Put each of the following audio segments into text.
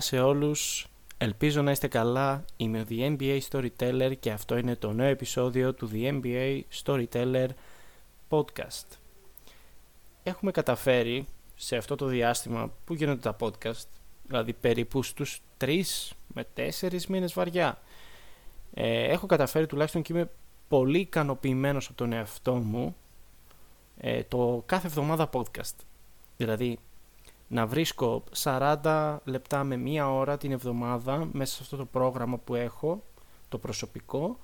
Γεια σε όλους, ελπίζω να είστε καλά, είμαι ο The NBA Storyteller και αυτό είναι το νέο επεισόδιο του The NBA Storyteller Podcast. Έχουμε καταφέρει σε αυτό το διάστημα που γίνονται τα podcast, δηλαδή περίπου στους 3 με 4 μήνες βαριά, ε, έχω καταφέρει τουλάχιστον και είμαι πολύ ικανοποιημένος από τον εαυτό μου ε, το κάθε εβδομάδα podcast. Δηλαδή να βρίσκω 40 λεπτά με μία ώρα την εβδομάδα μέσα σε αυτό το πρόγραμμα που έχω, το προσωπικό,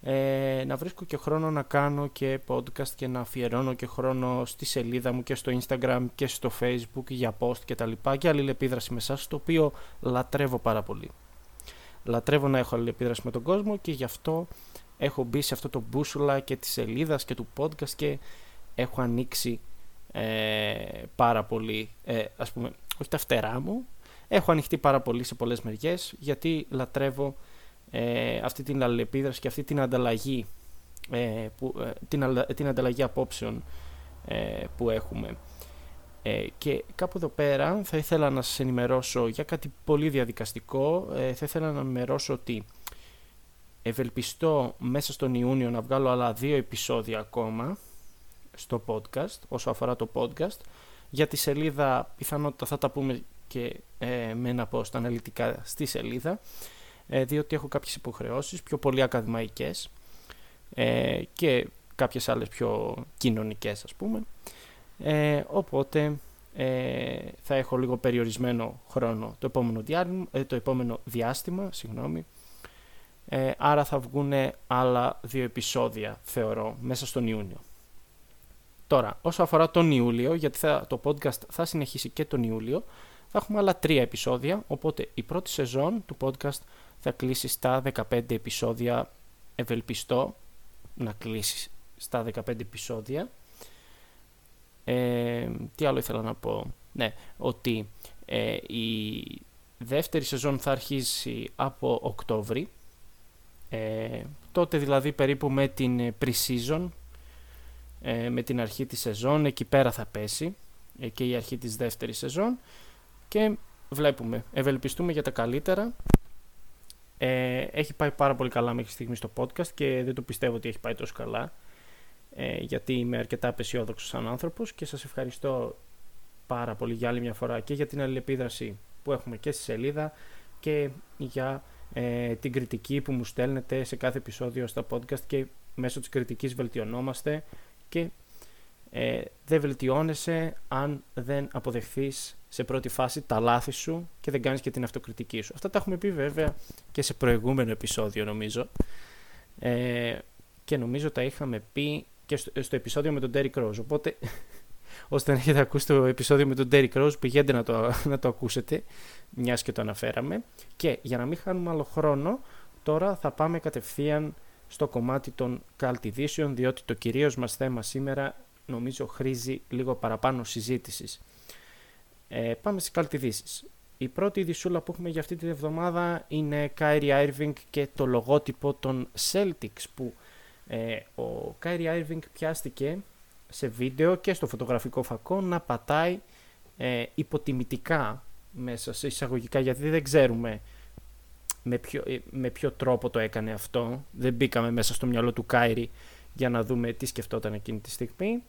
ε, να βρίσκω και χρόνο να κάνω και podcast και να αφιερώνω και χρόνο στη σελίδα μου και στο Instagram και στο Facebook για post και τα λοιπά και αλληλεπίδραση με εσάς, το οποίο λατρεύω πάρα πολύ. Λατρεύω να έχω αλληλεπίδραση με τον κόσμο και γι' αυτό έχω μπει σε αυτό το μπούσουλα και της σελίδας και του podcast και έχω ανοίξει ε, πάρα πολύ, ε, ας πούμε, όχι τα φτερά μου, έχω ανοιχτεί πάρα πολύ σε πολλές μεριές γιατί λατρεύω ε, αυτή την αλληλεπίδραση και αυτή την ανταλλαγή, ε, που, ε, την, την ανταλλαγή απόψεων ε, που έχουμε. και κάπου εδώ πέρα θα ήθελα να σας ενημερώσω για κάτι πολύ διαδικαστικό. θα ήθελα να ενημερώσω ότι ευελπιστώ μέσα στον Ιούνιο να βγάλω άλλα δύο επεισόδια ακόμα στο podcast, όσο αφορά το podcast. Για τη σελίδα πιθανότητα θα τα πούμε και ε, με ένα post αναλυτικά στη σελίδα, ε, διότι έχω κάποιες υποχρεώσεις πιο πολύ ακαδημαϊκές ε, και κάποιες άλλες πιο κοινωνικές ας πούμε. Ε, οπότε ε, θα έχω λίγο περιορισμένο χρόνο το επόμενο, διάλειμμα, ε, το επόμενο διάστημα, συγγνώμη, άρα θα βγουν άλλα δύο επεισόδια θεωρώ μέσα στον Ιούνιο. Τώρα, όσο αφορά τον Ιούλιο, γιατί θα, το podcast θα συνεχίσει και τον Ιούλιο, θα έχουμε άλλα τρία επεισόδια, οπότε η πρώτη σεζόν του podcast θα κλείσει στα 15 επεισόδια, ευελπιστώ να κλείσει στα 15 επεισόδια. Ε, τι άλλο ήθελα να πω, ναι, ότι ε, η δεύτερη σεζόν θα αρχίσει από Οκτώβρη, ε, τότε δηλαδή περίπου με την pre-season ε, με την αρχή της σεζόν, εκεί πέρα θα πέσει ε, και η αρχή της δεύτερης σεζόν και βλέπουμε, ευελπιστούμε για τα καλύτερα. Ε, έχει πάει πάρα πολύ καλά μέχρι στιγμής στο podcast και δεν το πιστεύω ότι έχει πάει τόσο καλά ε, γιατί είμαι αρκετά απεσιόδοξος σαν άνθρωπος και σας ευχαριστώ πάρα πολύ για άλλη μια φορά και για την αλληλεπίδραση που έχουμε και στη σελίδα και για ε, την κριτική που μου στέλνετε σε κάθε επεισόδιο στα podcast και μέσω της κριτικής βελτιωνόμαστε και ε, δεν βελτιώνεσαι αν δεν αποδεχθείς σε πρώτη φάση τα λάθη σου και δεν κάνεις και την αυτοκριτική σου. Αυτά τα έχουμε πει βέβαια και σε προηγούμενο επεισόδιο νομίζω ε, και νομίζω τα είχαμε πει και στο, στο επεισόδιο με τον Derrick Rose. Οπότε ώστε να έχετε ακούσει το επεισόδιο με τον Derrick Rose πηγαίνετε να το, να το ακούσετε μιας και το αναφέραμε και για να μην χάνουμε άλλο χρόνο τώρα θα πάμε κατευθείαν στο κομμάτι των cult edition διότι το κυρίως μας θέμα σήμερα νομίζω χρήζει λίγο παραπάνω συζήτησης. Ε, πάμε στις cult ειδήσεις. Η πρώτη ειδησούλα που έχουμε για αυτή την εβδομάδα είναι Kyrie Irving και το λογότυπο των Celtics που ε, ο Kyrie Irving πιάστηκε σε βίντεο και στο φωτογραφικό φακό να πατάει ε, υποτιμητικά μέσα σε εισαγωγικά γιατί δεν ξέρουμε με ποιο, ε, με ποιο τρόπο το έκανε αυτό. Δεν μπήκαμε μέσα στο μυαλό του Κάιρι για να δούμε τι σκεφτόταν εκείνη τη στιγμή.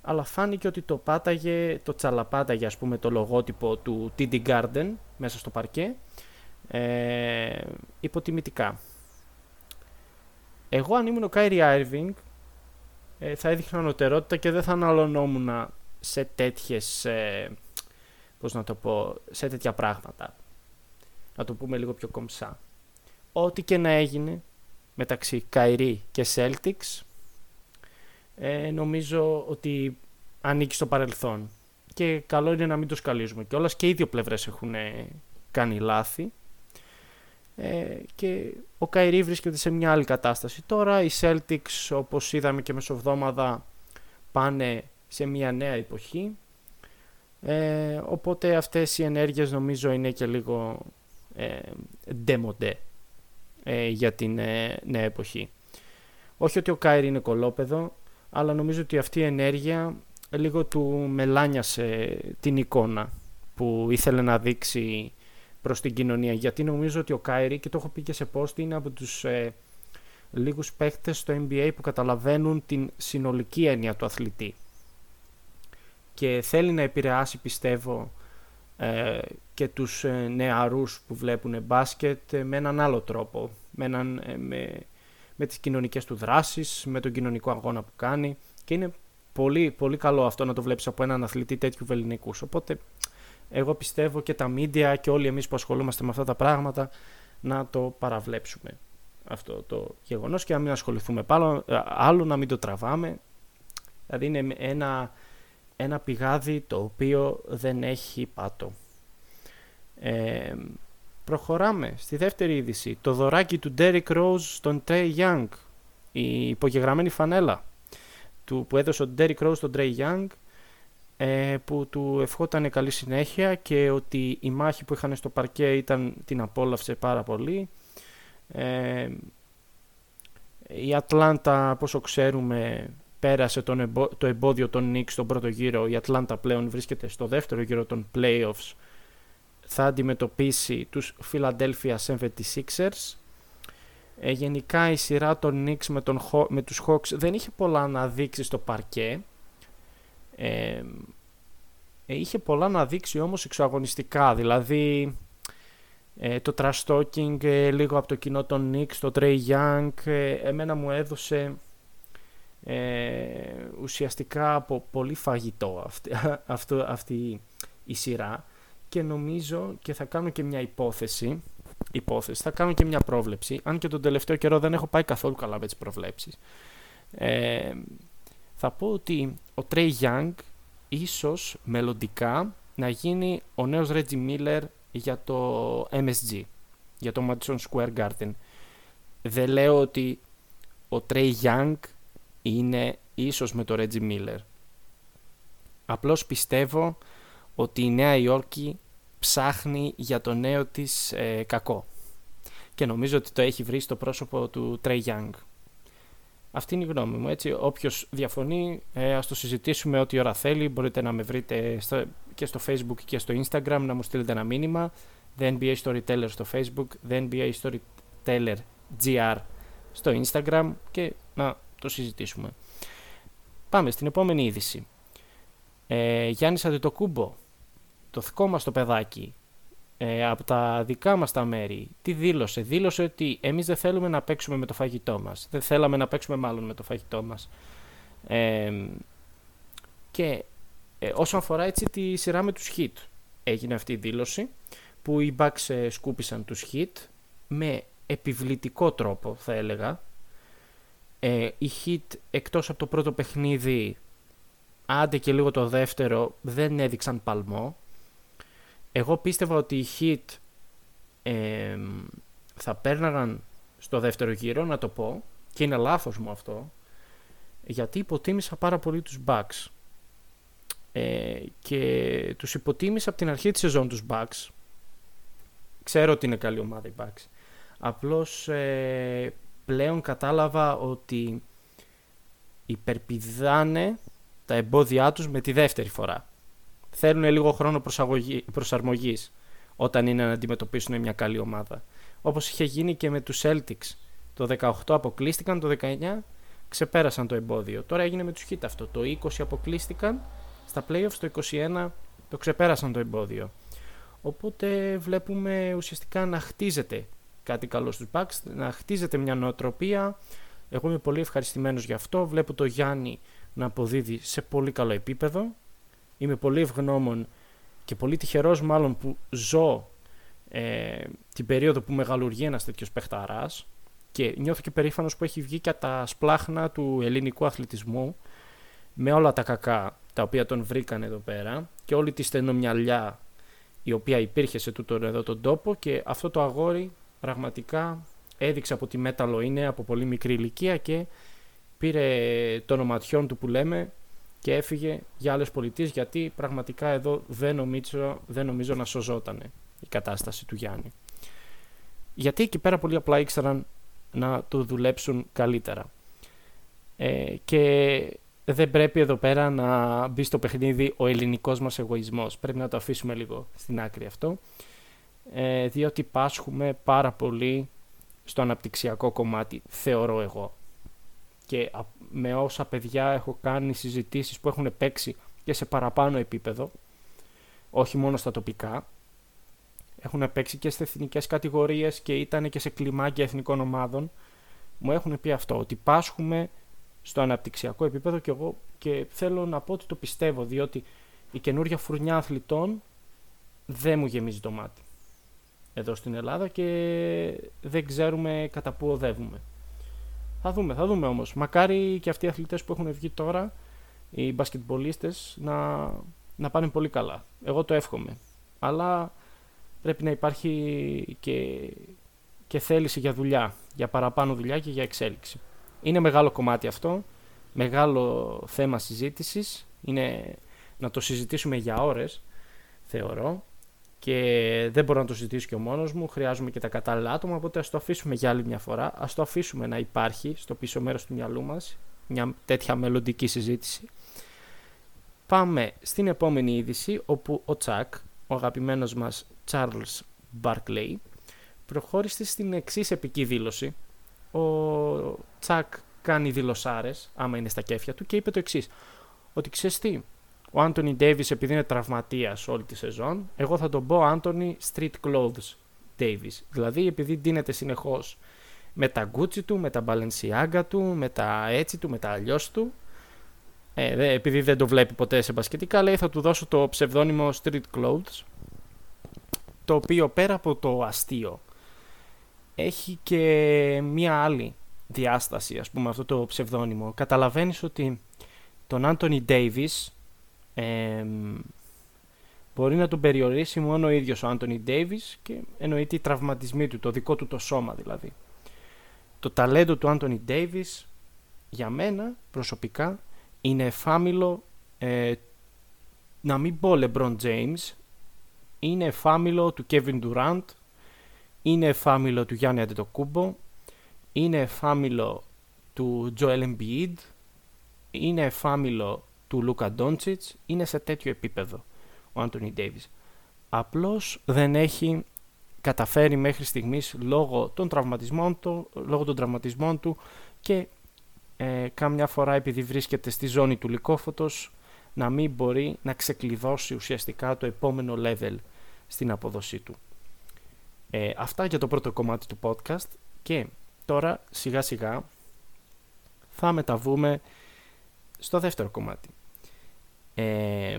Αλλά φάνηκε ότι το πάταγε, το τσαλαπάταγε ας πούμε το λογότυπο του TD Garden μέσα στο παρκέ ε, υποτιμητικά. Εγώ αν ήμουν ο Κάιρι Άιρβινγκ ε, θα έδειχνα ανωτερότητα και δεν θα αναλωνόμουν σε τέτοιες, ε, πώς να το πω, σε τέτοια πράγματα να το πούμε λίγο πιο κομψά. Ό,τι και να έγινε μεταξύ Καϊρή και Celtics ε, νομίζω ότι ανήκει στο παρελθόν. Και καλό είναι να μην το σκαλίζουμε κιόλας και οι δύο πλευρές έχουν ε, κάνει λάθη. Ε, και ο Καϊρή βρίσκεται σε μια άλλη κατάσταση. Τώρα οι Celtics όπως είδαμε και μεσοβδόμαδα πάνε σε μια νέα εποχή. Ε, οπότε αυτές οι ενέργειες νομίζω είναι και λίγο ε, ε, για την ε, νέα εποχή. Όχι ότι ο Κάιρι είναι κολόπεδο, αλλά νομίζω ότι αυτή η ενέργεια λίγο του μελάνιασε την εικόνα που ήθελε να δείξει προς την κοινωνία. Γιατί νομίζω ότι ο Κάιρι, και το έχω πει και σε post, είναι από τους ε, λίγους παίκτες στο NBA που καταλαβαίνουν την συνολική έννοια του αθλητή. Και θέλει να επηρεάσει, πιστεύω, ε, και τους ε, νεαρούς που βλέπουν μπάσκετ ε, με έναν άλλο τρόπο. Με, έναν, ε, με, με τις κοινωνικές του δράσεις, με τον κοινωνικό αγώνα που κάνει. Και είναι πολύ, πολύ καλό αυτό να το βλέπεις από έναν αθλητή τέτοιου βεληνικούς. Οπότε εγώ πιστεύω και τα media και όλοι εμείς που ασχολούμαστε με αυτά τα πράγματα να το παραβλέψουμε αυτό το γεγονός και να μην ασχοληθούμε πάλι, άλλο να μην το τραβάμε. Δηλαδή είναι ένα, ένα πηγάδι το οποίο δεν έχει πάτο. Ε, προχωράμε στη δεύτερη είδηση. Το δωράκι του Derrick Rose στον Trey Young. Η υπογεγραμμένη φανέλα του, που έδωσε ο Derrick Rose στον Trey Young ε, που του ευχόταν καλή συνέχεια και ότι η μάχη που είχαν στο παρκέ ήταν, την απόλαυσε πάρα πολύ. Ε, η Ατλάντα, όσο ξέρουμε, πέρασε τον το εμπόδιο των Knicks στον πρώτο γύρο. Η Ατλάντα πλέον βρίσκεται στο δεύτερο γύρο των playoffs. Θα αντιμετωπίσει τους Philadelphia 76ers. Ε, γενικά η σειρά των Knicks με, τον, με τους Hawks δεν είχε πολλά να δείξει στο παρκέ. Ε, είχε πολλά να δείξει όμως εξωαγωνιστικά, δηλαδή ε, το trash talking ε, λίγο από το κοινό των Knicks, το Trey Young, ε, εμένα μου έδωσε ουσιαστικά από πολύ φαγητό αυτή, αυτό, αυτή η σειρά και νομίζω και θα κάνω και μια υπόθεση, υπόθεση, θα κάνω και μια πρόβλεψη, αν και τον τελευταίο καιρό δεν έχω πάει καθόλου καλά με τις προβλέψεις. θα πω ότι ο Trey Young ίσως μελλοντικά να γίνει ο νέος Reggie Miller για το MSG, για το Madison Square Garden. Δεν λέω ότι ο Trey Young είναι ίσως με το Reggie Miller. Απλώς πιστεύω ότι η Νέα Υόρκη ψάχνει για το νέο της ε, κακό. Και νομίζω ότι το έχει βρει στο πρόσωπο του Trey Young. Αυτή είναι η γνώμη μου. Έτσι, όποιος διαφωνεί, ε, ας το συζητήσουμε ό,τι ώρα θέλει. Μπορείτε να με βρείτε και στο Facebook και στο Instagram να μου στείλετε ένα μήνυμα. The NBA Storyteller στο Facebook, The NBA Storyteller GR στο Instagram και να το συζητήσουμε. Πάμε στην επόμενη είδηση. Ε, Γιάννης Αντιτοκούμπο, το δικό μας το παιδάκι, ε, από τα δικά μας τα μέρη, τι δήλωσε; Δήλωσε ότι εμείς δεν θέλουμε να παίξουμε με το φαγητό μας. Δεν θέλαμε να παίξουμε μάλλον με το φαγητό μας. Ε, και ε, όσον αφορά έτσι τη σειρά με τους hit, έγινε αυτή η δήλωση που οι Bucks ε, σκούπισαν τους hit με επιβλητικό τρόπο θα έλεγα. Ε, οι hit εκτός από το πρώτο παιχνίδι, άντε και λίγο το δεύτερο, δεν έδειξαν παλμό εγώ πίστευα ότι οι Heat θα πέρναγαν στο δεύτερο γύρο, να το πω, και είναι λάθος μου αυτό, γιατί υποτίμησα πάρα πολύ τους Bucks. Ε, και τους υποτίμησα από την αρχή της σεζόν τους Bucks. Ξέρω ότι είναι καλή ομάδα οι Bucks. Απλώς ε, πλέον κατάλαβα ότι υπερπηδάνε τα εμπόδια τους με τη δεύτερη φορά θέλουν λίγο χρόνο προσαρμογής όταν είναι να αντιμετωπίσουν μια καλή ομάδα. Όπως είχε γίνει και με τους Celtics. Το 18 αποκλείστηκαν, το 19 ξεπέρασαν το εμπόδιο. Τώρα έγινε με τους Heat αυτό. Το 20 αποκλείστηκαν, στα playoffs το 21 το ξεπέρασαν το εμπόδιο. Οπότε βλέπουμε ουσιαστικά να χτίζεται κάτι καλό στους Bucks, να χτίζεται μια νοοτροπία. Εγώ είμαι πολύ ευχαριστημένος γι' αυτό. Βλέπω το Γιάννη να αποδίδει σε πολύ καλό επίπεδο Είμαι πολύ ευγνώμων και πολύ τυχερός μάλλον που ζω ε, την περίοδο που μεγαλουργεί ένας τέτοιος παιχταράς και νιώθω και περήφανος που έχει βγει και τα σπλάχνα του ελληνικού αθλητισμού με όλα τα κακά τα οποία τον βρήκαν εδώ πέρα και όλη τη στενομυαλιά η οποία υπήρχε σε τούτο εδώ τον τόπο και αυτό το αγόρι πραγματικά έδειξε από τι μέταλλο είναι από πολύ μικρή ηλικία και πήρε των οματιών του που λέμε και έφυγε για άλλες πολιτείες γιατί πραγματικά εδώ δεν νομίζω, δεν νομίζω να σωζότανε η κατάσταση του Γιάννη. Γιατί εκεί πέρα πολύ απλά ήξεραν να το δουλέψουν καλύτερα. Ε, και δεν πρέπει εδώ πέρα να μπει στο παιχνίδι ο ελληνικός μας εγωισμός. Πρέπει να το αφήσουμε λίγο στην άκρη αυτό. ε, διότι πάσχουμε πάρα πολύ στο αναπτυξιακό κομμάτι, θεωρώ εγώ. Και με όσα παιδιά έχω κάνει συζητήσεις που έχουν παίξει και σε παραπάνω επίπεδο, όχι μόνο στα τοπικά, έχουν παίξει και σε εθνικές κατηγορίες και ήταν και σε κλιμάκια εθνικών ομάδων, μου έχουν πει αυτό, ότι πάσχουμε στο αναπτυξιακό επίπεδο και εγώ και θέλω να πω ότι το πιστεύω, διότι η καινούργια φουρνιά αθλητών δεν μου γεμίζει το μάτι εδώ στην Ελλάδα και δεν ξέρουμε κατά πού οδεύουμε. Θα δούμε, θα δούμε όμως. Μακάρι και αυτοί οι αθλητές που έχουν βγει τώρα, οι μπασκετμπολίστες, να, να πάνε πολύ καλά. Εγώ το εύχομαι. Αλλά πρέπει να υπάρχει και, και θέληση για δουλειά, για παραπάνω δουλειά και για εξέλιξη. Είναι μεγάλο κομμάτι αυτό, μεγάλο θέμα συζήτησης, είναι να το συζητήσουμε για ώρες, θεωρώ, και δεν μπορώ να το συζητήσω και ο μόνος μου, χρειάζομαι και τα κατάλληλα άτομα, οπότε ας το αφήσουμε για άλλη μια φορά, ας το αφήσουμε να υπάρχει στο πίσω μέρος του μυαλού μας, μια τέτοια μελλοντική συζήτηση. Πάμε στην επόμενη είδηση, όπου ο Τσακ, ο αγαπημένος μας Charles Barkley, προχώρησε στην εξής επική δήλωση. Ο Τσακ κάνει δηλωσάρες, άμα είναι στα κέφια του, και είπε το εξής. Ότι ξέρεις τι, ο Άντωνι Ντέιβις επειδή είναι τραυματίας όλη τη σεζόν, εγώ θα τον πω Άντωνι Street Clothes Davis. Δηλαδή επειδή ντύνεται συνεχώς με τα γκούτσι του, με τα Balenciaga του, με τα έτσι του, με τα αλλιώς του. Ε, επειδή δεν το βλέπει ποτέ σε μπασκετικά, λέει θα του δώσω το ψευδόνυμο Street Clothes. Το οποίο πέρα από το αστείο έχει και μία άλλη διάσταση, ας πούμε, αυτό το ψευδόνυμο. Καταλαβαίνεις ότι τον Άντωνι Davis μπορεί να τον περιορίσει μόνο ο ίδιος ο Άντωνι Ντέιβις και εννοείται οι τραυματισμοί του, το δικό του το σώμα δηλαδή. Το ταλέντο του Άντωνι Ντέιβις για μένα προσωπικά είναι εφάμιλο ε, να μην πω LeBron James είναι εφάμιλο του Kevin Durant είναι εφάμιλο του Γιάννη Αντετοκούμπο είναι εφάμιλο του Joel Embiid είναι εφάμιλο του Λούκα Ντόντσιτς είναι σε τέτοιο επίπεδο ο Άντωνι Ντέιβις. Απλώς δεν έχει καταφέρει μέχρι στιγμής λόγω των τραυματισμών του, λόγω των τραυματισμών του και ε, κάμια φορά επειδή βρίσκεται στη ζώνη του λικόφωτος να μην μπορεί να ξεκλειδώσει ουσιαστικά το επόμενο level στην αποδοσή του. Ε, αυτά για το πρώτο κομμάτι του podcast και τώρα σιγά σιγά θα μεταβούμε στο δεύτερο κομμάτι. Ε,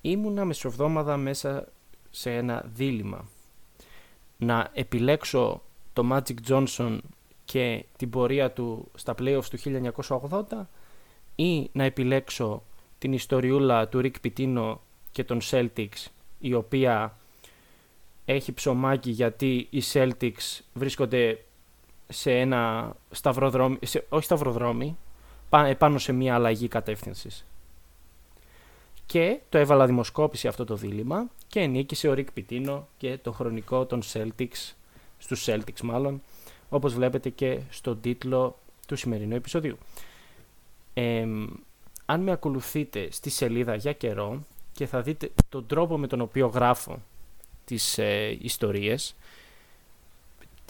ήμουνα μεσοβδόμαδα μέσα σε ένα δίλημα. Να επιλέξω το Magic Johnson και την πορεία του στα playoffs του 1980 ή να επιλέξω την ιστοριούλα του Rick Pitino και των Celtics η οποία έχει ψωμάκι γιατί οι Celtics βρίσκονται σε ένα σταυροδρόμι, σε, όχι σταυροδρόμι, πάνω σε μια αλλαγή κατεύθυνσης και το έβαλα δημοσκόπηση αυτό το δίλημα και νίκησε ο Ρικ Πιτίνο και το χρονικό των Celtics, στους Celtics μάλλον, όπως βλέπετε και στον τίτλο του σημερινού επεισοδίου. αν με ακολουθείτε στη σελίδα για καιρό και θα δείτε τον τρόπο με τον οποίο γράφω τις ε, ιστορίες,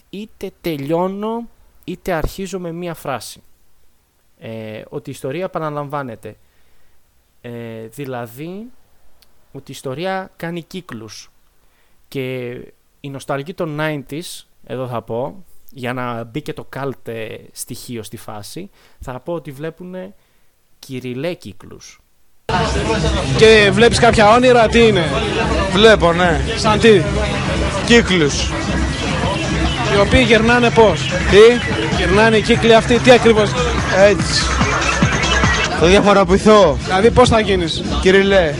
είτε τελειώνω είτε αρχίζω με μία φράση. Ε, ότι η ιστορία επαναλαμβάνεται ε, δηλαδή ότι η ιστορία κάνει κύκλους και η νοσταλγή των 90s, εδώ θα πω, για να μπει και το cult ε, στοιχείο στη φάση, θα πω ότι βλέπουν κυριλέ κύκλους. Και βλέπεις κάποια όνειρα, τι είναι; Βλέπω, ναι. Σαν τι; Κύκλους. Οι οποίοι γερνάνε πώς; Τι; Γερνάνε οι κύκλοι αυτοί, τι ακριβώς; Έτσι. Το διαφοροποιηθώ. Δηλαδή πώς θα γίνεις. Κυριλέ.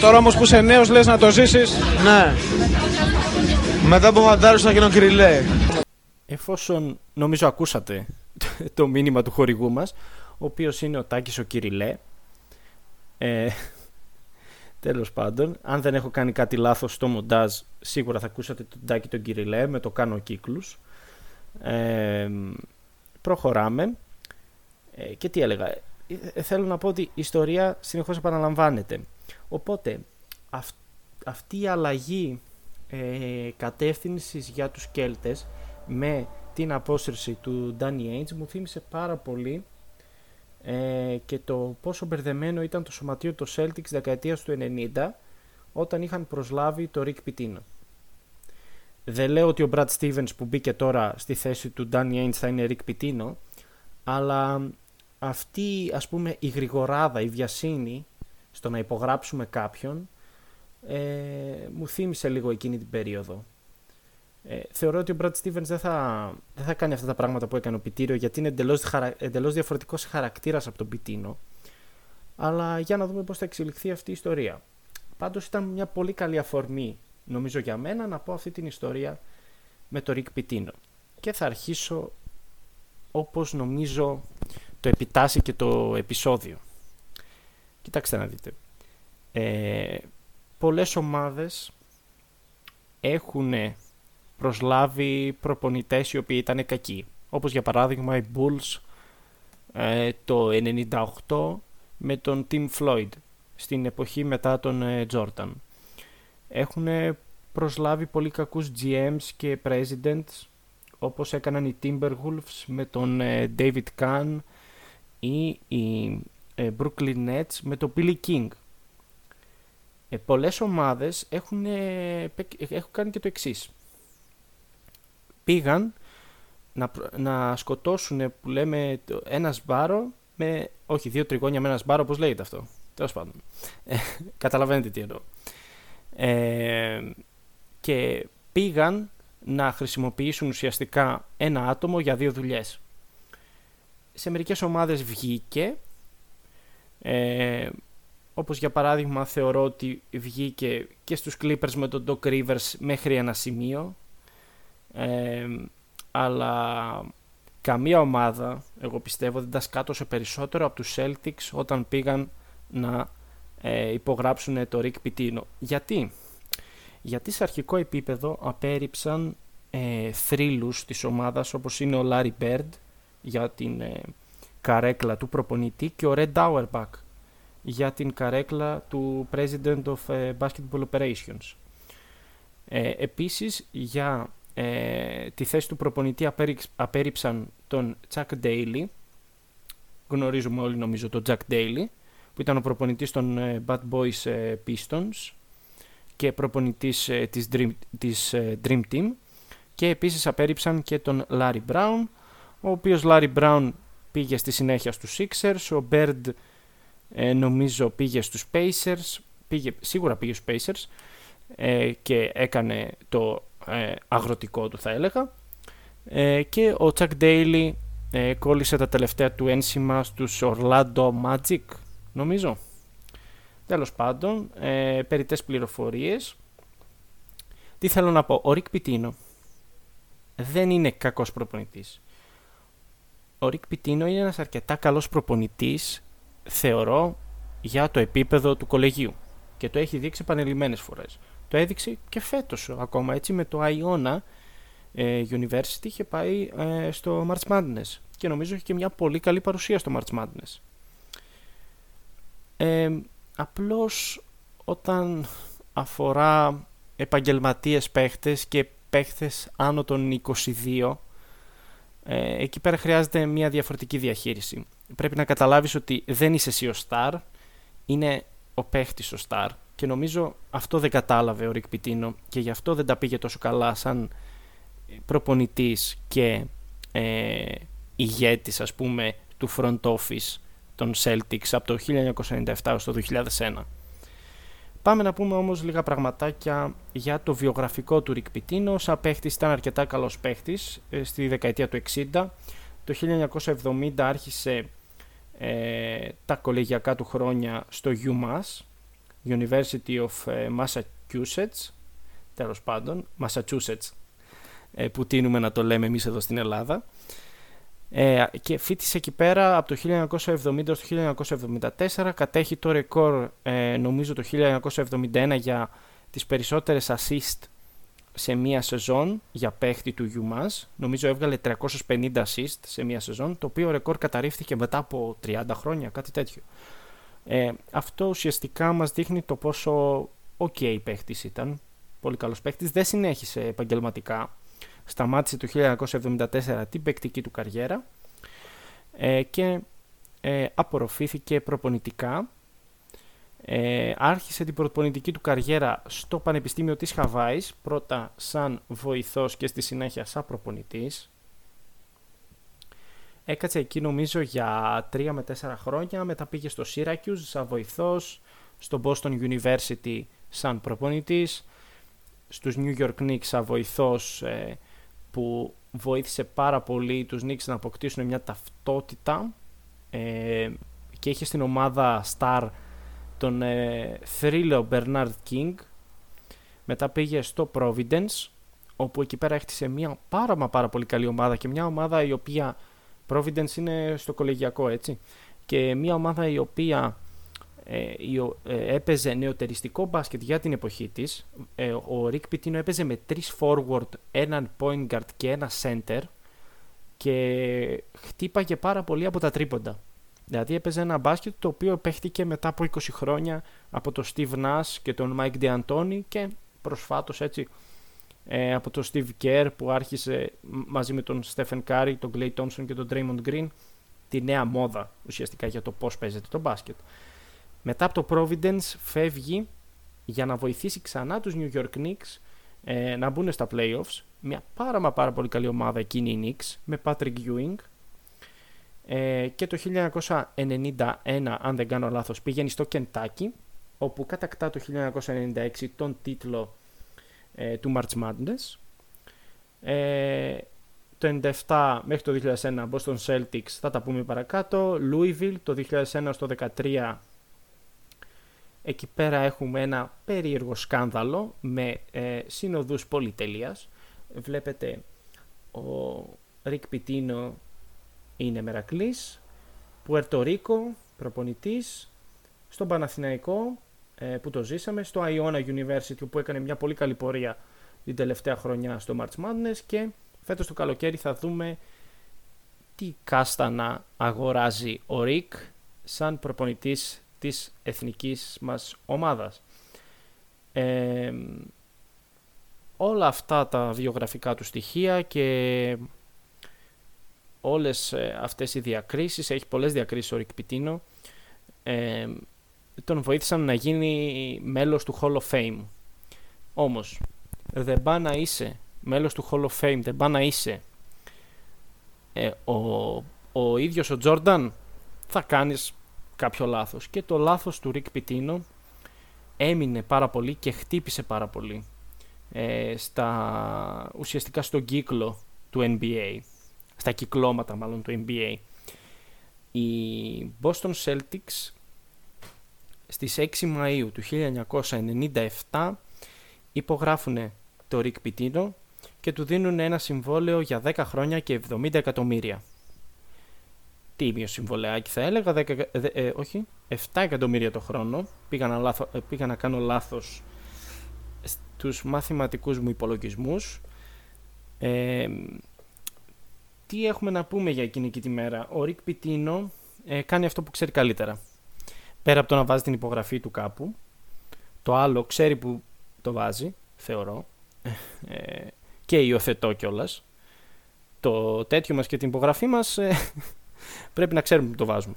Τώρα όμως που είσαι νέος λες να το ζήσεις. Ναι. Μετά από φαντάρους θα γίνω κυριλέ. Εφόσον νομίζω ακούσατε το μήνυμα του χορηγού μας, ο οποίος είναι ο Τάκης ο Κυριλέ. Ε, τέλος πάντων, αν δεν έχω κάνει κάτι λάθος στο μοντάζ, σίγουρα θα ακούσατε τον Τάκη τον Κυριλέ με το κάνω κύκλους. Ε, προχωράμε. Ε, και τι έλεγα, ε, θέλω να πω ότι η ιστορία συνεχώς επαναλαμβάνεται. Οπότε αυτή η αλλαγή ε, κατεύθυνσης για τους Κέλτες με την απόσυρση του Danny Ainge μου θύμισε πάρα πολύ ε, και το πόσο μπερδεμένο ήταν το σωματείο του Celtics δεκαετίας του 90 όταν είχαν προσλάβει το Rick Pitino. Δεν λέω ότι ο Brad Stevens που μπήκε τώρα στη θέση του Danny Ainge θα είναι Rick Pitino, αλλά αυτή ας πούμε η γρηγοράδα, η βιασύνη στο να υπογράψουμε κάποιον ε, μου θύμισε λίγο εκείνη την περίοδο. Ε, θεωρώ ότι ο Brad Stevens δεν θα, δεν θα κάνει αυτά τα πράγματα που έκανε ο Πιτήριο γιατί είναι εντελώς, εντελώς διαφορετικός χαρακτήρας από τον Πιτίνο αλλά για να δούμε πώς θα εξελιχθεί αυτή η ιστορία. Πάντως ήταν μια πολύ καλή αφορμή νομίζω για μένα να πω αυτή την ιστορία με το Rick Pitino. Και θα αρχίσω όπως νομίζω το επιτάσσει και το επεισόδιο. Κοιτάξτε να δείτε. Ε, πολλές ομάδες έχουν προσλάβει προπονητές οι οποίοι ήταν κακοί. Όπως για παράδειγμα οι Bulls ε, το 98 με τον Tim Floyd στην εποχή μετά τον ε, Jordan. Έχουν προσλάβει πολύ κακούς GMs και presidents όπως έκαναν οι Timberwolves με τον ε, David Kahn ή οι ε, Brooklyn Nets με τον Billy King. Ε, πολλές ομάδες έχουν, έχουν κάνει και το εξής. Πήγαν να, να σκοτώσουν που λέμε ένα σμπάρο με, όχι δύο τριγώνια με ένα σμπάρο, πώς λέγεται αυτό. Τέλος πάντων. καταλαβαίνετε τι εννοώ. Ε, και πήγαν να χρησιμοποιήσουν ουσιαστικά ένα άτομο για δύο δουλειές. Σε μερικές ομάδες βγήκε, ε, όπως για παράδειγμα θεωρώ ότι βγήκε και στους Clippers με τον Doc Rivers μέχρι ένα σημείο, ε, αλλά καμία ομάδα, εγώ πιστεύω, δεν τα σκάτωσε περισσότερο από τους Celtics όταν πήγαν να ε, υπογράψουν το Rick Pitino. Γιατί; γιατί σε αρχικό επίπεδο απέρριψαν ε, θρύλους της ομάδας όπως είναι ο Larry Bird για την ε, καρέκλα του προπονητή και ο Red Auerbach για την καρέκλα του President of ε, Basketball Operations. Ε, επίσης για ε, τη θέση του προπονητή απέρριψαν τον Chuck Daly γνωρίζουμε όλοι νομίζω τον Jack Daly που ήταν ο προπονητής των Bad Boys Pistons και προπονητής ε, της, Dream, της ε, Dream Team και επίσης απέρριψαν και τον Larry Brown ο οποίος Larry Brown πήγε στη συνέχεια στους Sixers ο Bird ε, νομίζω πήγε στους Pacers πήγε, σίγουρα πήγε στους Pacers και έκανε το αγροτικό του θα έλεγα και ο Chuck Daly κόλλησε τα τελευταία του ένσημα στους Orlando Magic νομίζω Τέλος πάντων, ε, περιττές πληροφορίες. Τι θέλω να πω, ο Ρικ Πιτίνο δεν είναι κακός προπονητής. Ο Ρικ Πιτίνο είναι ένας αρκετά καλός προπονητής, θεωρώ, για το επίπεδο του κολεγίου. Και το έχει δείξει επανελειμμένες φορές. Το έδειξε και φέτος ακόμα, έτσι, με το Iona ε, University είχε πάει ε, στο March Madness. Και νομίζω έχει και μια πολύ καλή παρουσία στο March Madness. Ε, Απλώς όταν αφορά επαγγελματίες παίχτες και παίχτες άνω των 22 ε, εκεί πέρα χρειάζεται μια διαφορετική διαχείριση. Πρέπει να καταλάβεις ότι δεν είσαι εσύ ο star, είναι ο παίχτης ο star και νομίζω αυτό δεν κατάλαβε ο Ρικ Πιτίνο και γι' αυτό δεν τα πήγε τόσο καλά σαν προπονητής και ε, ηγέτης ας πούμε του front office των Celtics από το 1997 στο 2001. Πάμε να πούμε όμως λίγα πραγματάκια για το βιογραφικό του Rick Pitino. Σαν παίχτης ήταν αρκετά καλός παίχτης ε, στη δεκαετία του 60. Το 1970 άρχισε ε, τα κολεγιακά του χρόνια στο UMass, University of ε, Massachusetts, τέλος πάντων, Massachusetts, ε, που τίνουμε να το λέμε εμείς εδώ στην Ελλάδα. Ε, και φίτησε εκεί πέρα από το 1970 στο 1974 κατέχει το ρεκόρ ε, νομίζω το 1971 για τις περισσότερες assist σε μία σεζόν για παίχτη του UMass νομίζω έβγαλε 350 assist σε μία σεζόν το οποίο ρεκόρ καταρρίφθηκε μετά από 30 χρόνια κάτι τέτοιο ε, αυτό ουσιαστικά μας δείχνει το πόσο ok παίχτης ήταν πολύ καλός παίκτης. Δεν συνέχισε επαγγελματικά. Σταμάτησε το 1974 την παικτική του καριέρα ε, και ε, απορροφήθηκε προπονητικά. Ε, άρχισε την προπονητική του καριέρα στο Πανεπιστήμιο της Χαβάης, πρώτα σαν βοηθός και στη συνέχεια σαν προπονητής. Έκατσε εκεί νομίζω για 3 με 4 χρόνια, μετά πήγε στο Syracuse σαν βοηθός, στο Boston University σαν προπονητής, στους New York Knicks σαν βοηθός ε, που βοήθησε πάρα πολύ τους Knicks να αποκτήσουν μια ταυτότητα ε, και είχε στην ομάδα Star τον ε, Θρύλο Bernard King. Μετά πήγε στο Providence, όπου εκεί πέρα έχτισε μια πάρα μα πάρα πολύ καλή ομάδα και μια ομάδα η οποία Providence είναι στο κολεγιακό έτσι και μια ομάδα η οποία ε, ε, έπαιζε νεοτεριστικό μπάσκετ για την εποχή της. Ε, ο Rick Pitino έπαιζε με τρεις forward, έναν point guard και ένα center και χτύπαγε πάρα πολύ από τα τρίποντα. Δηλαδή έπαιζε ένα μπάσκετ το οποίο παίχτηκε μετά από 20 χρόνια από τον Steve Nash και τον Mike D'Antoni και προσφάτως έτσι ε, από τον Steve Kerr που άρχισε μαζί με τον Stephen Curry, τον Clay Thompson και τον Draymond Green τη νέα μόδα ουσιαστικά για το πώς παίζεται το μπάσκετ. Μετά από το Providence φεύγει για να βοηθήσει ξανά τους New York Knicks ε, να μπουν στα playoffs. Μια πάρα μα πάρα πολύ καλή ομάδα εκείνη η Knicks με Patrick Ewing. Ε, και το 1991, αν δεν κάνω λάθος, πήγαινε στο Kentucky όπου κατακτά το 1996 τον τίτλο ε, του March Madness. Ε, το 97 μέχρι το 2001 Boston Celtics θα τα πούμε παρακάτω. Louisville το 2001 στο 2013 Εκεί πέρα έχουμε ένα περίεργο σκάνδαλο με ε, συνοδούς πολυτελείας. Βλέπετε ο Ρικ Πιτίνο είναι μερακλής, Πουερτορίκο προπονητής, στον Παναθηναϊκό ε, που το ζήσαμε, στο Iona University που έκανε μια πολύ καλή πορεία την τελευταία χρονιά στο March Madness και φέτος το καλοκαίρι θα δούμε τι κάστανα αγοράζει ο Ρικ σαν προπονητής της εθνικής μας ομάδας. Ε, όλα αυτά τα βιογραφικά του στοιχεία και όλες ε, αυτές οι διακρίσεις, έχει πολλές διακρίσεις ο Ρικ Πιτίνο, ε, τον βοήθησαν να γίνει μέλος του Hall of Fame. Όμως, δεν πά να είσαι μέλος του Hall of Fame, δεν πά να είσαι ε, ο, ο ίδιος ο Τζόρνταν, θα κάνεις κάποιο λάθος. Και το λάθος του Ρικ Πιτίνο έμεινε πάρα πολύ και χτύπησε πάρα πολύ ε, στα, ουσιαστικά στον κύκλο του NBA, στα κυκλώματα μάλλον του NBA. Οι Boston Celtics στις 6 Μαΐου του 1997 υπογράφουν το Rick Pitino και του δίνουν ένα συμβόλαιο για 10 χρόνια και 70 εκατομμύρια τίμιο συμβολεάκι θα έλεγα, 10, ε, όχι, 7 εκατομμύρια το χρόνο. Πήγα να, λάθο, ε, πήγα να κάνω λάθος στους μαθηματικούς μου υπολογισμούς. Ε, τι έχουμε να πούμε για εκείνη και τη μέρα; Ο Ρικ Πιτίνο ε, κάνει αυτό που ξέρει καλύτερα. Πέρα από το να βάζει την υπογραφή του κάπου, το άλλο ξέρει που το βάζει, θεωρώ, ε, και υιοθετώ κιόλας. Το τέτοιο μας και την υπογραφή μας ε, πρέπει να ξέρουμε που το βάζουμε.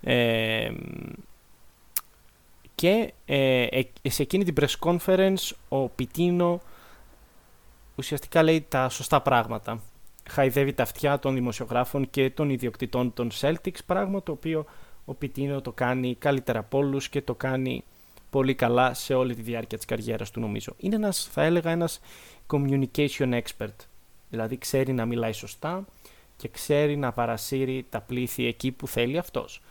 Ε, και ε, ε, σε εκείνη την press conference ο Πιτίνο ουσιαστικά λέει τα σωστά πράγματα. Χαϊδεύει τα αυτιά των δημοσιογράφων και των ιδιοκτητών των Celtics, πράγμα το οποίο ο Πιτίνο το κάνει καλύτερα από όλους και το κάνει πολύ καλά σε όλη τη διάρκεια της καριέρας του νομίζω. Είναι ένας, θα έλεγα, ένας communication expert. Δηλαδή ξέρει να μιλάει σωστά, και ξέρει να παρασύρει τα πλήθη εκεί που θέλει αυτός.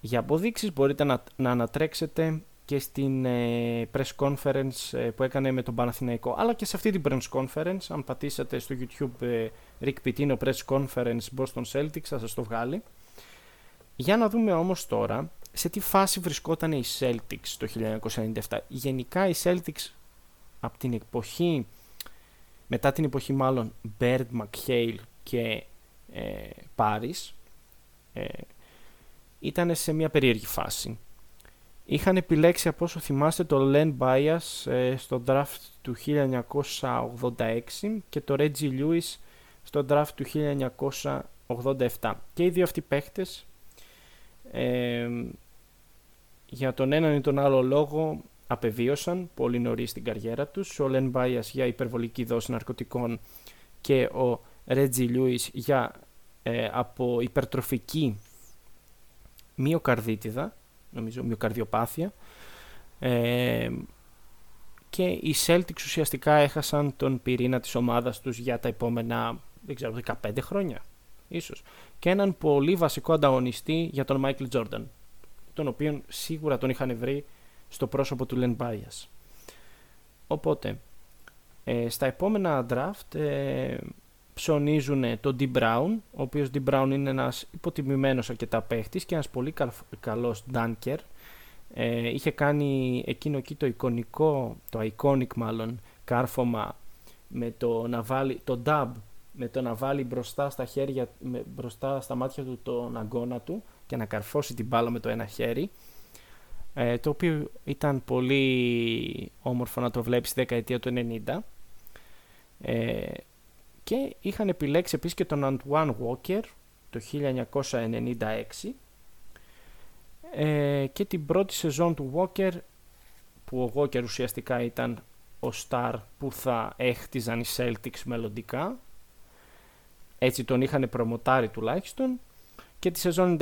Για αποδείξεις μπορείτε να, να ανατρέξετε και στην ε, press conference ε, που έκανε με τον Παναθηναϊκό αλλά και σε αυτή την press conference. Αν πατήσετε στο YouTube ε, Rick Pitino press conference Boston Celtics θα σας το βγάλει. Για να δούμε όμως τώρα σε τι φάση βρισκόταν οι Celtics το 1997 γενικά οι Celtics από την εποχή μετά την εποχή μάλλον Bird, McHale και ε, ε, ήταν σε μια περίεργη φάση. είχαν επιλέξει από όσο θυμάστε το Len Bias ε, στο draft του 1986 και το Reggie Lewis στο draft του 1987. Και οι δύο αυτοί παίχτες ε, για τον έναν ή τον άλλο λόγο απεβίωσαν πολύ νωρίς στην καριέρα τους. Ο Len Bias για υπερβολική δόση ναρκωτικών και ο Reggie Lewis για ε, από υπερτροφική μυοκαρδίτιδα, νομίζω μυοκαρδιοπάθεια. Ε, και οι Celtics ουσιαστικά έχασαν τον πυρήνα της ομάδας τους για τα επόμενα, δεν ξέρω, 15 χρόνια ίσως. Και έναν πολύ βασικό ανταγωνιστή για τον Michael Jordan, τον οποίο σίγουρα τον είχαν βρει στο πρόσωπο του Len Bias. Οπότε, ε, στα επόμενα draft ε, ψωνίζουν τον D. Brown, ο οποίος D. Brown είναι ένας υποτιμημένος αρκετά παίχτης και ένας πολύ καλός dunker. Ε, είχε κάνει εκείνο εκεί το εικονικό, το iconic μάλλον, κάρφωμα με το να βάλει, το dub με το να βάλει μπροστά στα χέρια, με, μπροστά στα μάτια του τον αγκώνα του και να καρφώσει την μπάλα με το ένα χέρι. Ε, το οποίο ήταν πολύ όμορφο να το βλέπεις στη δεκαετία του 90. Ε, και είχαν επιλέξει επίσης και τον Antoine Walker το 1996 ε, και την πρώτη σεζόν του Walker που ο Walker ουσιαστικά ήταν ο star που θα έχτιζαν οι Celtics μελλοντικά. Έτσι τον είχαν προμοτάρει τουλάχιστον. Και τη σεζόν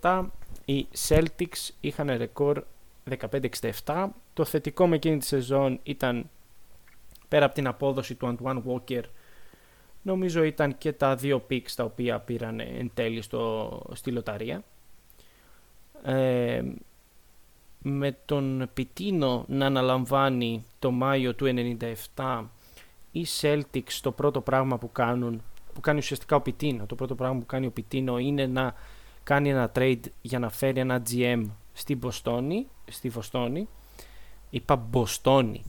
96-97 οι Celtics είχαν ρεκόρ 15-67 το θετικό με εκείνη τη σεζόν ήταν πέρα από την απόδοση του Antoine Walker νομίζω ήταν και τα δύο picks τα οποία πήραν εν τέλει στο, στη λοταρία. Ε, με τον Πιτίνο να αναλαμβάνει το Μάιο του 97 οι Celtics το πρώτο πράγμα που κάνουν που κάνει ουσιαστικά ο Πιτίνο το πρώτο πράγμα που κάνει ο Πιτίνο είναι να κάνει ένα trade για να φέρει ένα GM στη Βοστόνη στη Βοστόνη είπα Μποστόνη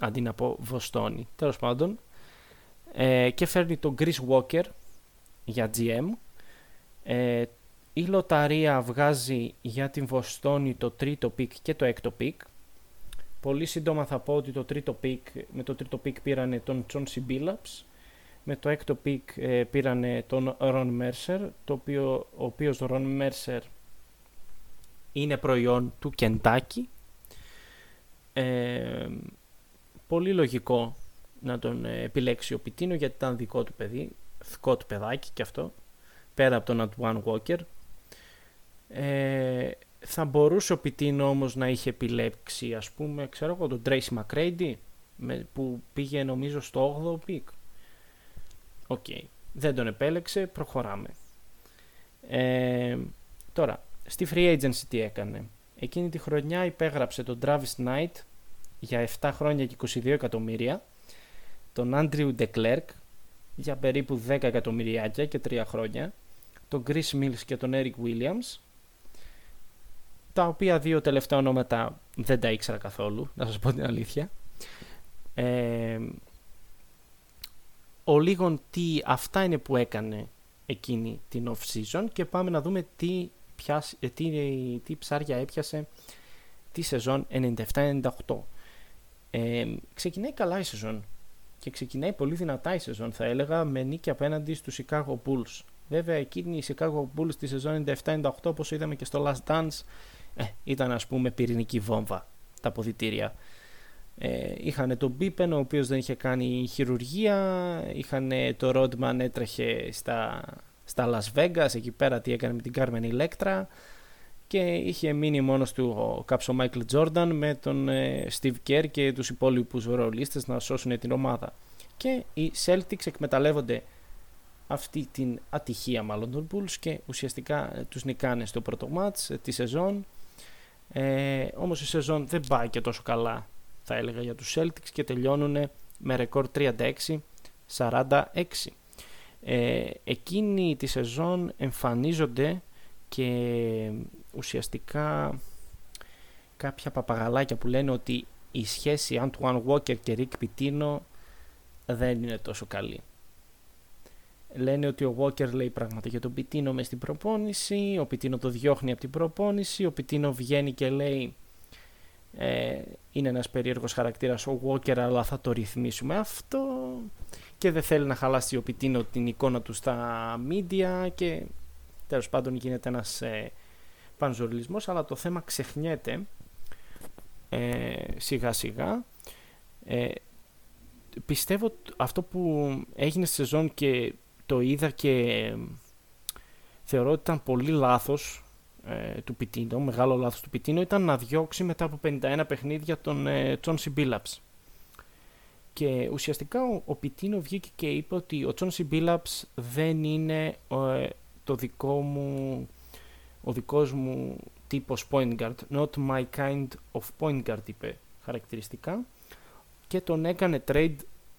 αντί να πω Βοστόνη τέλος πάντων ε, και φέρνει τον Chris Walker για GM. Ε, η λοταρία βγάζει για την Βοστόνη το τρίτο pick και το έκτο pick. Πολύ σύντομα θα πω ότι το τρίτο pick, με το τρίτο pick πήρανε τον Chauncey Billups. Με το έκτο pick ε, πήρανε τον Ron Mercer, το οποίο, ο οποίος Ron Mercer είναι προϊόν του Kentucky. Ε, πολύ λογικό να τον ε, επιλέξει ο Pitino γιατί ήταν δικό του παιδί, δικό του παιδάκι και αυτό, πέρα από τον Antoine Walker. Ε, θα μπορούσε ο Pitino όμως να είχε επιλέξει ας πούμε, ξέρω εγώ, τον Tracy McCrady που πήγε νομίζω στο 8ο pick. OK. Δεν τον επέλεξε, προχωράμε. Ε, τώρα, στη Free Agency τι έκανε. Εκείνη τη χρονιά υπέγραψε τον Travis Knight για 7 χρόνια και 22 εκατομμύρια τον Άντριου Ντεκλέρκ για περίπου 10 εκατομμυριάκια και 3 χρόνια, τον Chris Mills και τον Eric Williams, τα οποία δύο τελευταία ονόματα δεν τα ήξερα καθόλου, να σας πω την αλήθεια. Ε, ο λίγον τι αυτά είναι που έκανε εκείνη την off-season και πάμε να δούμε τι, πιάσει, ε, τι, τι ψάρια έπιασε τη σεζόν 97-98. Ε, ξεκινάει καλά η σεζόν και ξεκινάει πολύ δυνατά η σεζόν θα έλεγα με νίκη απέναντι στους Chicago Bulls. Βέβαια εκείνη η Chicago Bulls στη σεζόν 97-98 όπως είδαμε και στο Last Dance ε, ήταν ας πούμε πυρηνική βόμβα τα ποδητήρια. Ε, είχαν τον Μπίπεν ο οποίος δεν είχε κάνει χειρουργία, είχαν το Rodman έτρεχε στα, στα Las Vegas εκεί πέρα τι έκανε με την Carmen Electra και είχε μείνει μόνος του ο κάψο Μάικλ Τζόρνταν με τον ε, Steve Kerr και τους υπόλοιπους ρολίστες να σώσουν την ομάδα. Και οι Celtics εκμεταλλεύονται αυτή την ατυχία μάλλον των Bulls και ουσιαστικά ε, τους νικάνε στο πρώτο μάτς ε, τη σεζόν. Ε, όμως η σεζόν δεν πάει και τόσο καλά θα έλεγα για τους Celtics και τελειώνουν με ρεκόρ 36-46. Ε, εκείνη τη σεζόν εμφανίζονται και ουσιαστικά κάποια παπαγαλάκια που λένε ότι η σχέση Antoine Walker και Rick Pitino δεν είναι τόσο καλή. λένε ότι ο Walker λέει πράγματα για τον Πιτίνο μες στην προπόνηση, ο Πιτίνο το διώχνει από την προπόνηση, ο Πιτίνο βγαίνει και λέει ε, είναι ένας περίεργος χαρακτήρας ο Walker αλλά θα το ρυθμίσουμε αυτό και δεν θέλει να χαλάσει ο Πιτίνο την εικόνα του στα media και τέλος πάντων γίνεται ένας ε, πανζοριλισμός αλλά το θέμα ξεχνιέται ε, σιγά σιγά. Ε, πιστεύω αυτό που έγινε στη σεζόν και το είδα και θεωρώ ότι ήταν πολύ λάθος ε, του Πιτίνο, μεγάλο λάθος του Πιτίνο ήταν να διώξει μετά από 51 παιχνίδια τον ε, Τσόνσι Μπίλαψ. Και ουσιαστικά ο, ο Πιτίνο βγήκε και είπε ότι ο Τσόνσι Μπίλαψ δεν είναι ε, το δικό μου, ο δικός μου τύπος point guard, not my kind of point guard είπε χαρακτηριστικά και τον έκανε trade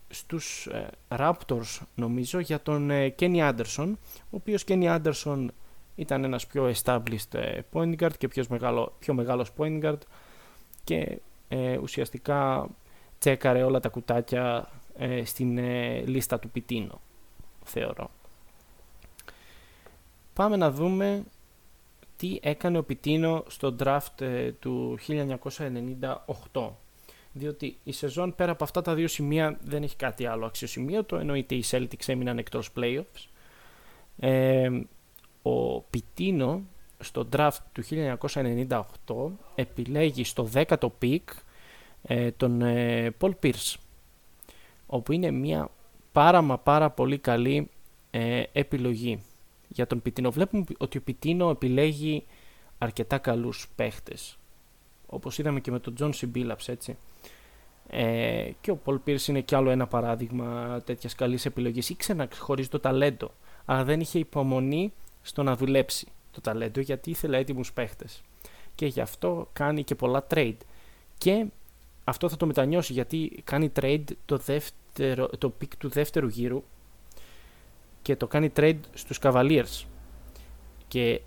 στους ε, Raptors νομίζω για τον ε, Kenny Anderson ο οποίος Kenny Anderson ήταν ένας πιο established ε, point guard και πιο, μεγάλο, πιο μεγάλος point guard και ε, ουσιαστικά τσέκαρε όλα τα κουτάκια ε, στην λίστα του Πιτίνο θεωρώ. Πάμε να δούμε τι έκανε ο Πιτίνο στο draft του 1998 διότι η σεζόν πέρα από αυτά τα δύο σημεία δεν έχει κάτι άλλο αξιοσημείωτο. Εννοείται οι Celtics έμειναν εκτός playoffs. Ε, ο Πιτίνο στο draft του 1998 επιλέγει στο 10ο pick ε, τον ε, Paul Pierce όπου είναι μια πάρα μα πάρα πολύ καλή ε, επιλογή για τον Πιτίνο. Βλέπουμε ότι ο Πιτίνο επιλέγει αρκετά καλούς παίχτες όπως είδαμε και με τον John C. έτσι. Ε, και ο Paul Pierce είναι κι άλλο ένα παράδειγμα τέτοιας καλής επιλογής. Ήξερε να ξεχωρίζει το ταλέντο, αλλά δεν είχε υπομονή στο να δουλέψει το ταλέντο γιατί ήθελε έτοιμους παίχτες και γι' αυτό κάνει και πολλά trade και αυτό θα το μετανιώσει γιατί κάνει trade το, δεύτερο, το pick του δεύτερου γύρου και το κάνει trade στους Cavaliers και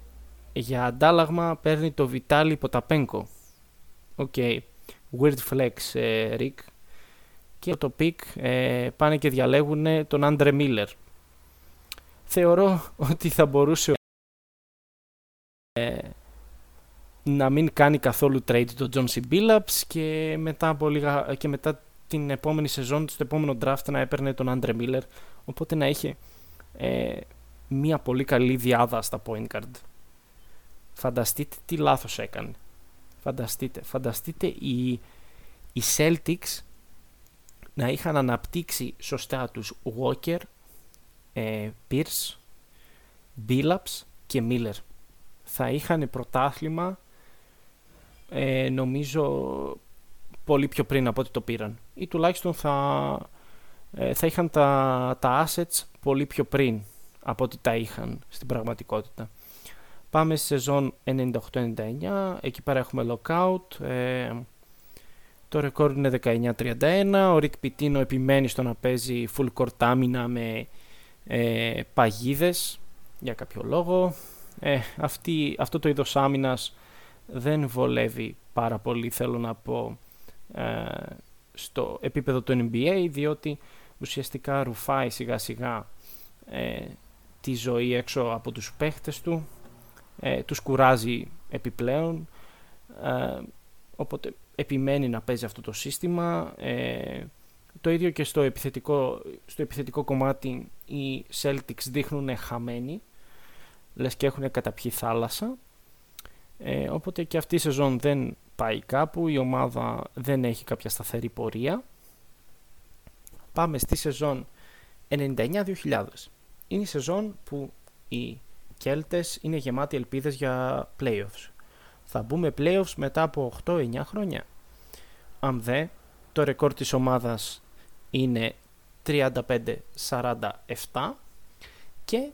για αντάλλαγμα παίρνει το Βιτάλι Ποταπένκο OK, okay. weird flex ε, Rick και το pick ε, πάνε και διαλέγουν τον Άντρε Μίλλερ θεωρώ ότι θα μπορούσε ε, να μην κάνει καθόλου trade τον John C. Billups και μετά, από λίγα, και μετά την επόμενη σεζόν, στο επόμενο draft να έπαιρνε τον Andre Miller οπότε να είχε ε, μια πολύ καλή διάδα στα point guard. Φανταστείτε τι λάθος έκανε. Φανταστείτε, φανταστείτε οι, οι Celtics να είχαν αναπτύξει σωστά τους Walker, ε, Pierce, Billups και Miller. Θα είχαν πρωτάθλημα ε, νομίζω πολύ πιο πριν από ό,τι το πήραν. Ή τουλάχιστον θα, ε, θα είχαν τα, τα assets πολύ πιο πριν από ό,τι τα είχαν στην πραγματικότητα. Πάμε στη σεζόν 98-99, εκεί πέρα έχουμε lockout. Ε, το ρεκόρ είναι 19-31, ο Ρικ Πιτίνο επιμένει στο να παίζει full court άμυνα με ε, παγίδες για κάποιο λόγο. Ε, αυτή, αυτό το είδος άμυνας δεν βολεύει πάρα πολύ θέλω να πω ε, στο επίπεδο του NBA διότι ουσιαστικά ρουφάει σιγά σιγά ε, τη ζωή έξω από τους παίχτες του ε, τους κουράζει επιπλέον ε, οπότε επιμένει να παίζει αυτό το σύστημα το ίδιο και στο επιθετικό, στο επιθετικό κομμάτι οι Celtics δείχνουν χαμένοι, λες και έχουν καταπιεί θάλασσα. Ε, οπότε και αυτή η σεζόν δεν πάει κάπου, η ομάδα δεν έχει κάποια σταθερή πορεία. Πάμε στη σεζόν 99-2000. Είναι η σεζόν που οι Κέλτες είναι γεμάτοι ελπίδες για playoffs. Θα μπούμε playoffs μετά από 8-9 χρόνια. Αν δε, το ρεκόρ της ομάδας είναι 35-47 και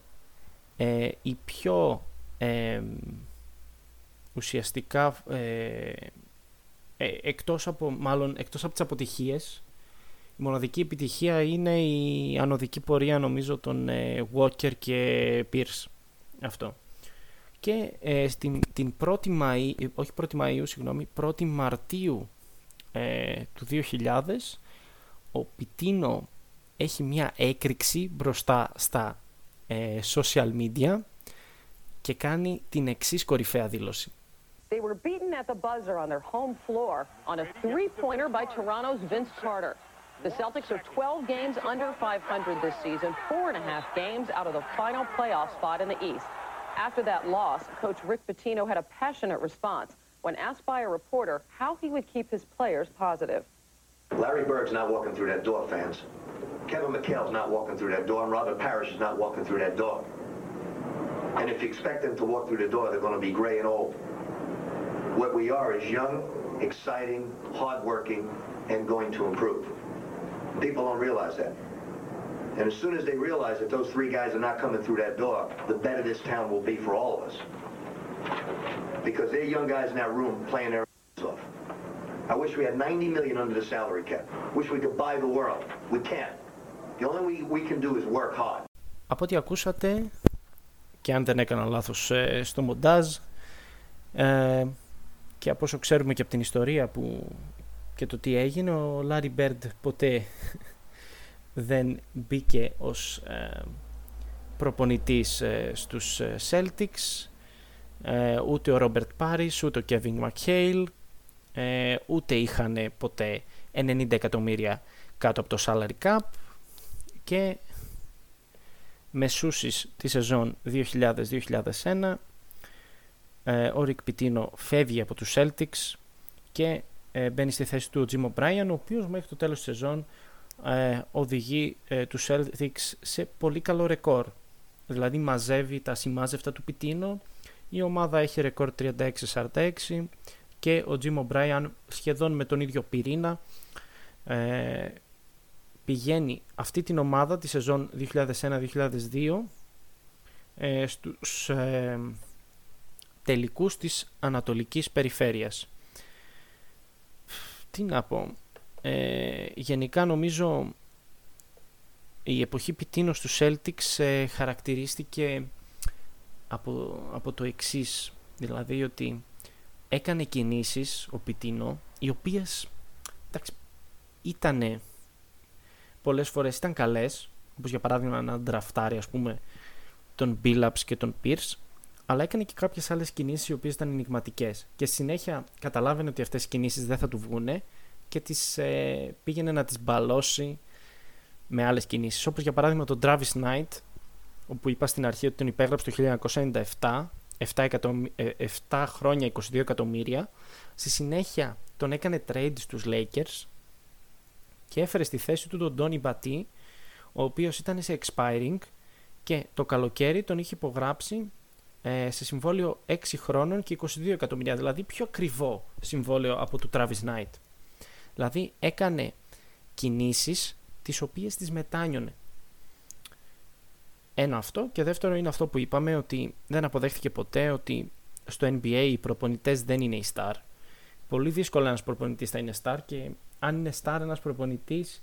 ε, η πιο ε, ουσιαστικά ε, ε, εκτός, από, μάλλον, εκτός από τις αποτυχίες η μοναδική επιτυχία είναι η ανωδική πορεία νομίζω των ε, Walker και Pierce αυτό και στην, την 1η Μαΐου, όχι 1η Μαΐου, συγγνώμη, 1η Μαρτίου του 2000 ο Πιτίνο έχει μια έκρηξη μπροστά στα ε, social media και κάνει την εξής κορυφαία δήλωση. They were beaten at the buzzer on their home floor on a three-pointer by Toronto's Vince Carter. The Celtics are 12 games under 500 this season, four and a half games out of the final playoff spot in the East. After that loss, Coach Rick Pitino had a passionate response when asked by a reporter how he would keep his players positive. Larry Bird's not walking through that door, fans. Kevin McHale's not walking through that door, and Robert Parrish is not walking through that door. And if you expect them to walk through the door, they're going to be gray and old. What we are is young, exciting, hardworking, and going to improve. People don't realize that. And as soon as they realize that those three guys are not coming through that door, the better this town will be for all of us. Because they're young guys in that room playing their off. I wish we had 90 million under the salary cap. Wish we could buy the world. We can't. The only way we can do is work hard. Από ό,τι ακούσατε, και αν δεν έκανα λάθος ε, στο μοντάζ, ε, και από όσο ξέρουμε και από την ιστορία που και το τι έγινε, ο Λάρι Μπέρντ ποτέ δεν μπήκε ως ε, προπονητής ε, στους Celtics, ε, ούτε ο Ρόμπερτ Πάρις, ούτε ο Κέβιν Μακχέιλ, ε, ούτε είχαν ποτέ 90 εκατομμύρια κάτω από το salary cap και μεσούσεις τη σεζόν 2000-2001 ε, ο Ρικ Πιτίνο φεύγει από τους Celtics και ε, μπαίνει στη θέση του ο Τζίμο Μπράιαν ο οποίος μέχρι το τέλος της σεζόν ε, οδηγεί ε, τους Celtics σε πολύ καλό ρεκόρ δηλαδή μαζεύει τα σημάζευτα του Πιτίνο η ομάδα έχει ρεκόρ 36-46 και ο Τζίμο Μπράιαν σχεδόν με τον ίδιο πυρήνα ε, πηγαίνει αυτή την ομάδα τη σεζόν 2001-2002 ε, στους ε, τελικούς της Ανατολικής Περιφέρειας. Τι να πω, ε, γενικά νομίζω η εποχή Πιτίνος του Celtics ε, χαρακτηρίστηκε από, από το εξής, δηλαδή ότι έκανε κινήσεις ο Πιτίνο οι οποίες εντάξει, ήτανε πολλές φορές ήταν καλές όπως για παράδειγμα να ντραφτάρει ας πούμε τον Billups και τον Pierce αλλά έκανε και κάποιες άλλες κινήσεις οι οποίες ήταν ενηγματικές. Και συνέχεια καταλάβαινε ότι αυτές οι κινήσεις δεν θα του βγούνε και τις ε, πήγαινε να τις μπαλώσει με άλλες κινήσεις. Όπως για παράδειγμα τον Travis Knight όπου είπα στην αρχή ότι τον υπέγραψε το 1997 7, 7 χρόνια 22 εκατομμύρια. Στη συνέχεια τον έκανε trade στους Lakers και έφερε στη θέση του τον Donny Batty ο οποίος ήταν σε expiring και το καλοκαίρι τον είχε υπογράψει ε, σε συμβόλαιο 6 χρόνων και 22 εκατομμύρια, δηλαδή πιο ακριβό συμβόλαιο από του Travis Knight. Δηλαδή έκανε κινήσεις τις οποίες τις μετάνιωνε. Ένα αυτό και δεύτερο είναι αυτό που είπαμε ότι δεν αποδέχτηκε ποτέ ότι στο NBA οι προπονητές δεν είναι οι star. Πολύ δύσκολα ένας προπονητής θα είναι star και αν είναι star ένας προπονητής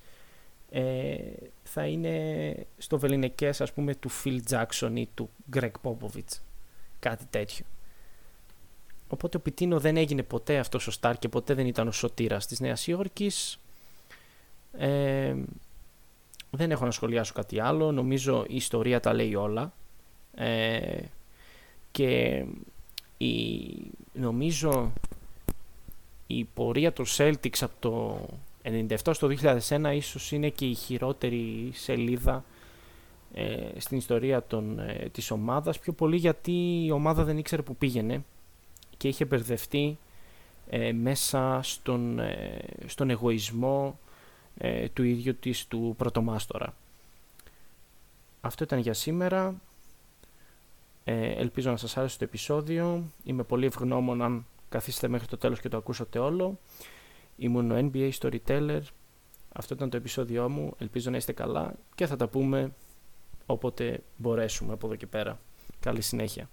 ε, θα είναι στο βεληνικές ας πούμε του Phil Jackson ή του Greg Popovich κάτι τέτοιο. Οπότε ο Πιτίνο δεν έγινε ποτέ αυτός ο star και ποτέ δεν ήταν ο σωτήρας της Νέας Υόρκης. Ε, δεν έχω να σχολιάσω κάτι άλλο. Νομίζω η ιστορία τα λέει όλα. Ε, και η, νομίζω η πορεία των Celtics από το 97 στο 2001 ίσως είναι και η χειρότερη σελίδα ε, στην ιστορία των, ε, της ομάδας πιο πολύ γιατί η ομάδα δεν ήξερε που πήγαινε και είχε μπερδευτεί ε, μέσα στον, ε, στον εγωισμό του ίδιου της του πρωτομάστορα. Αυτό ήταν για σήμερα. ελπίζω να σας άρεσε το επεισόδιο. Είμαι πολύ ευγνώμων αν καθίσετε μέχρι το τέλος και το ακούσατε όλο. Ήμουν ο NBA Storyteller. Αυτό ήταν το επεισόδιό μου. Ελπίζω να είστε καλά και θα τα πούμε όποτε μπορέσουμε από εδώ και πέρα. Καλή συνέχεια.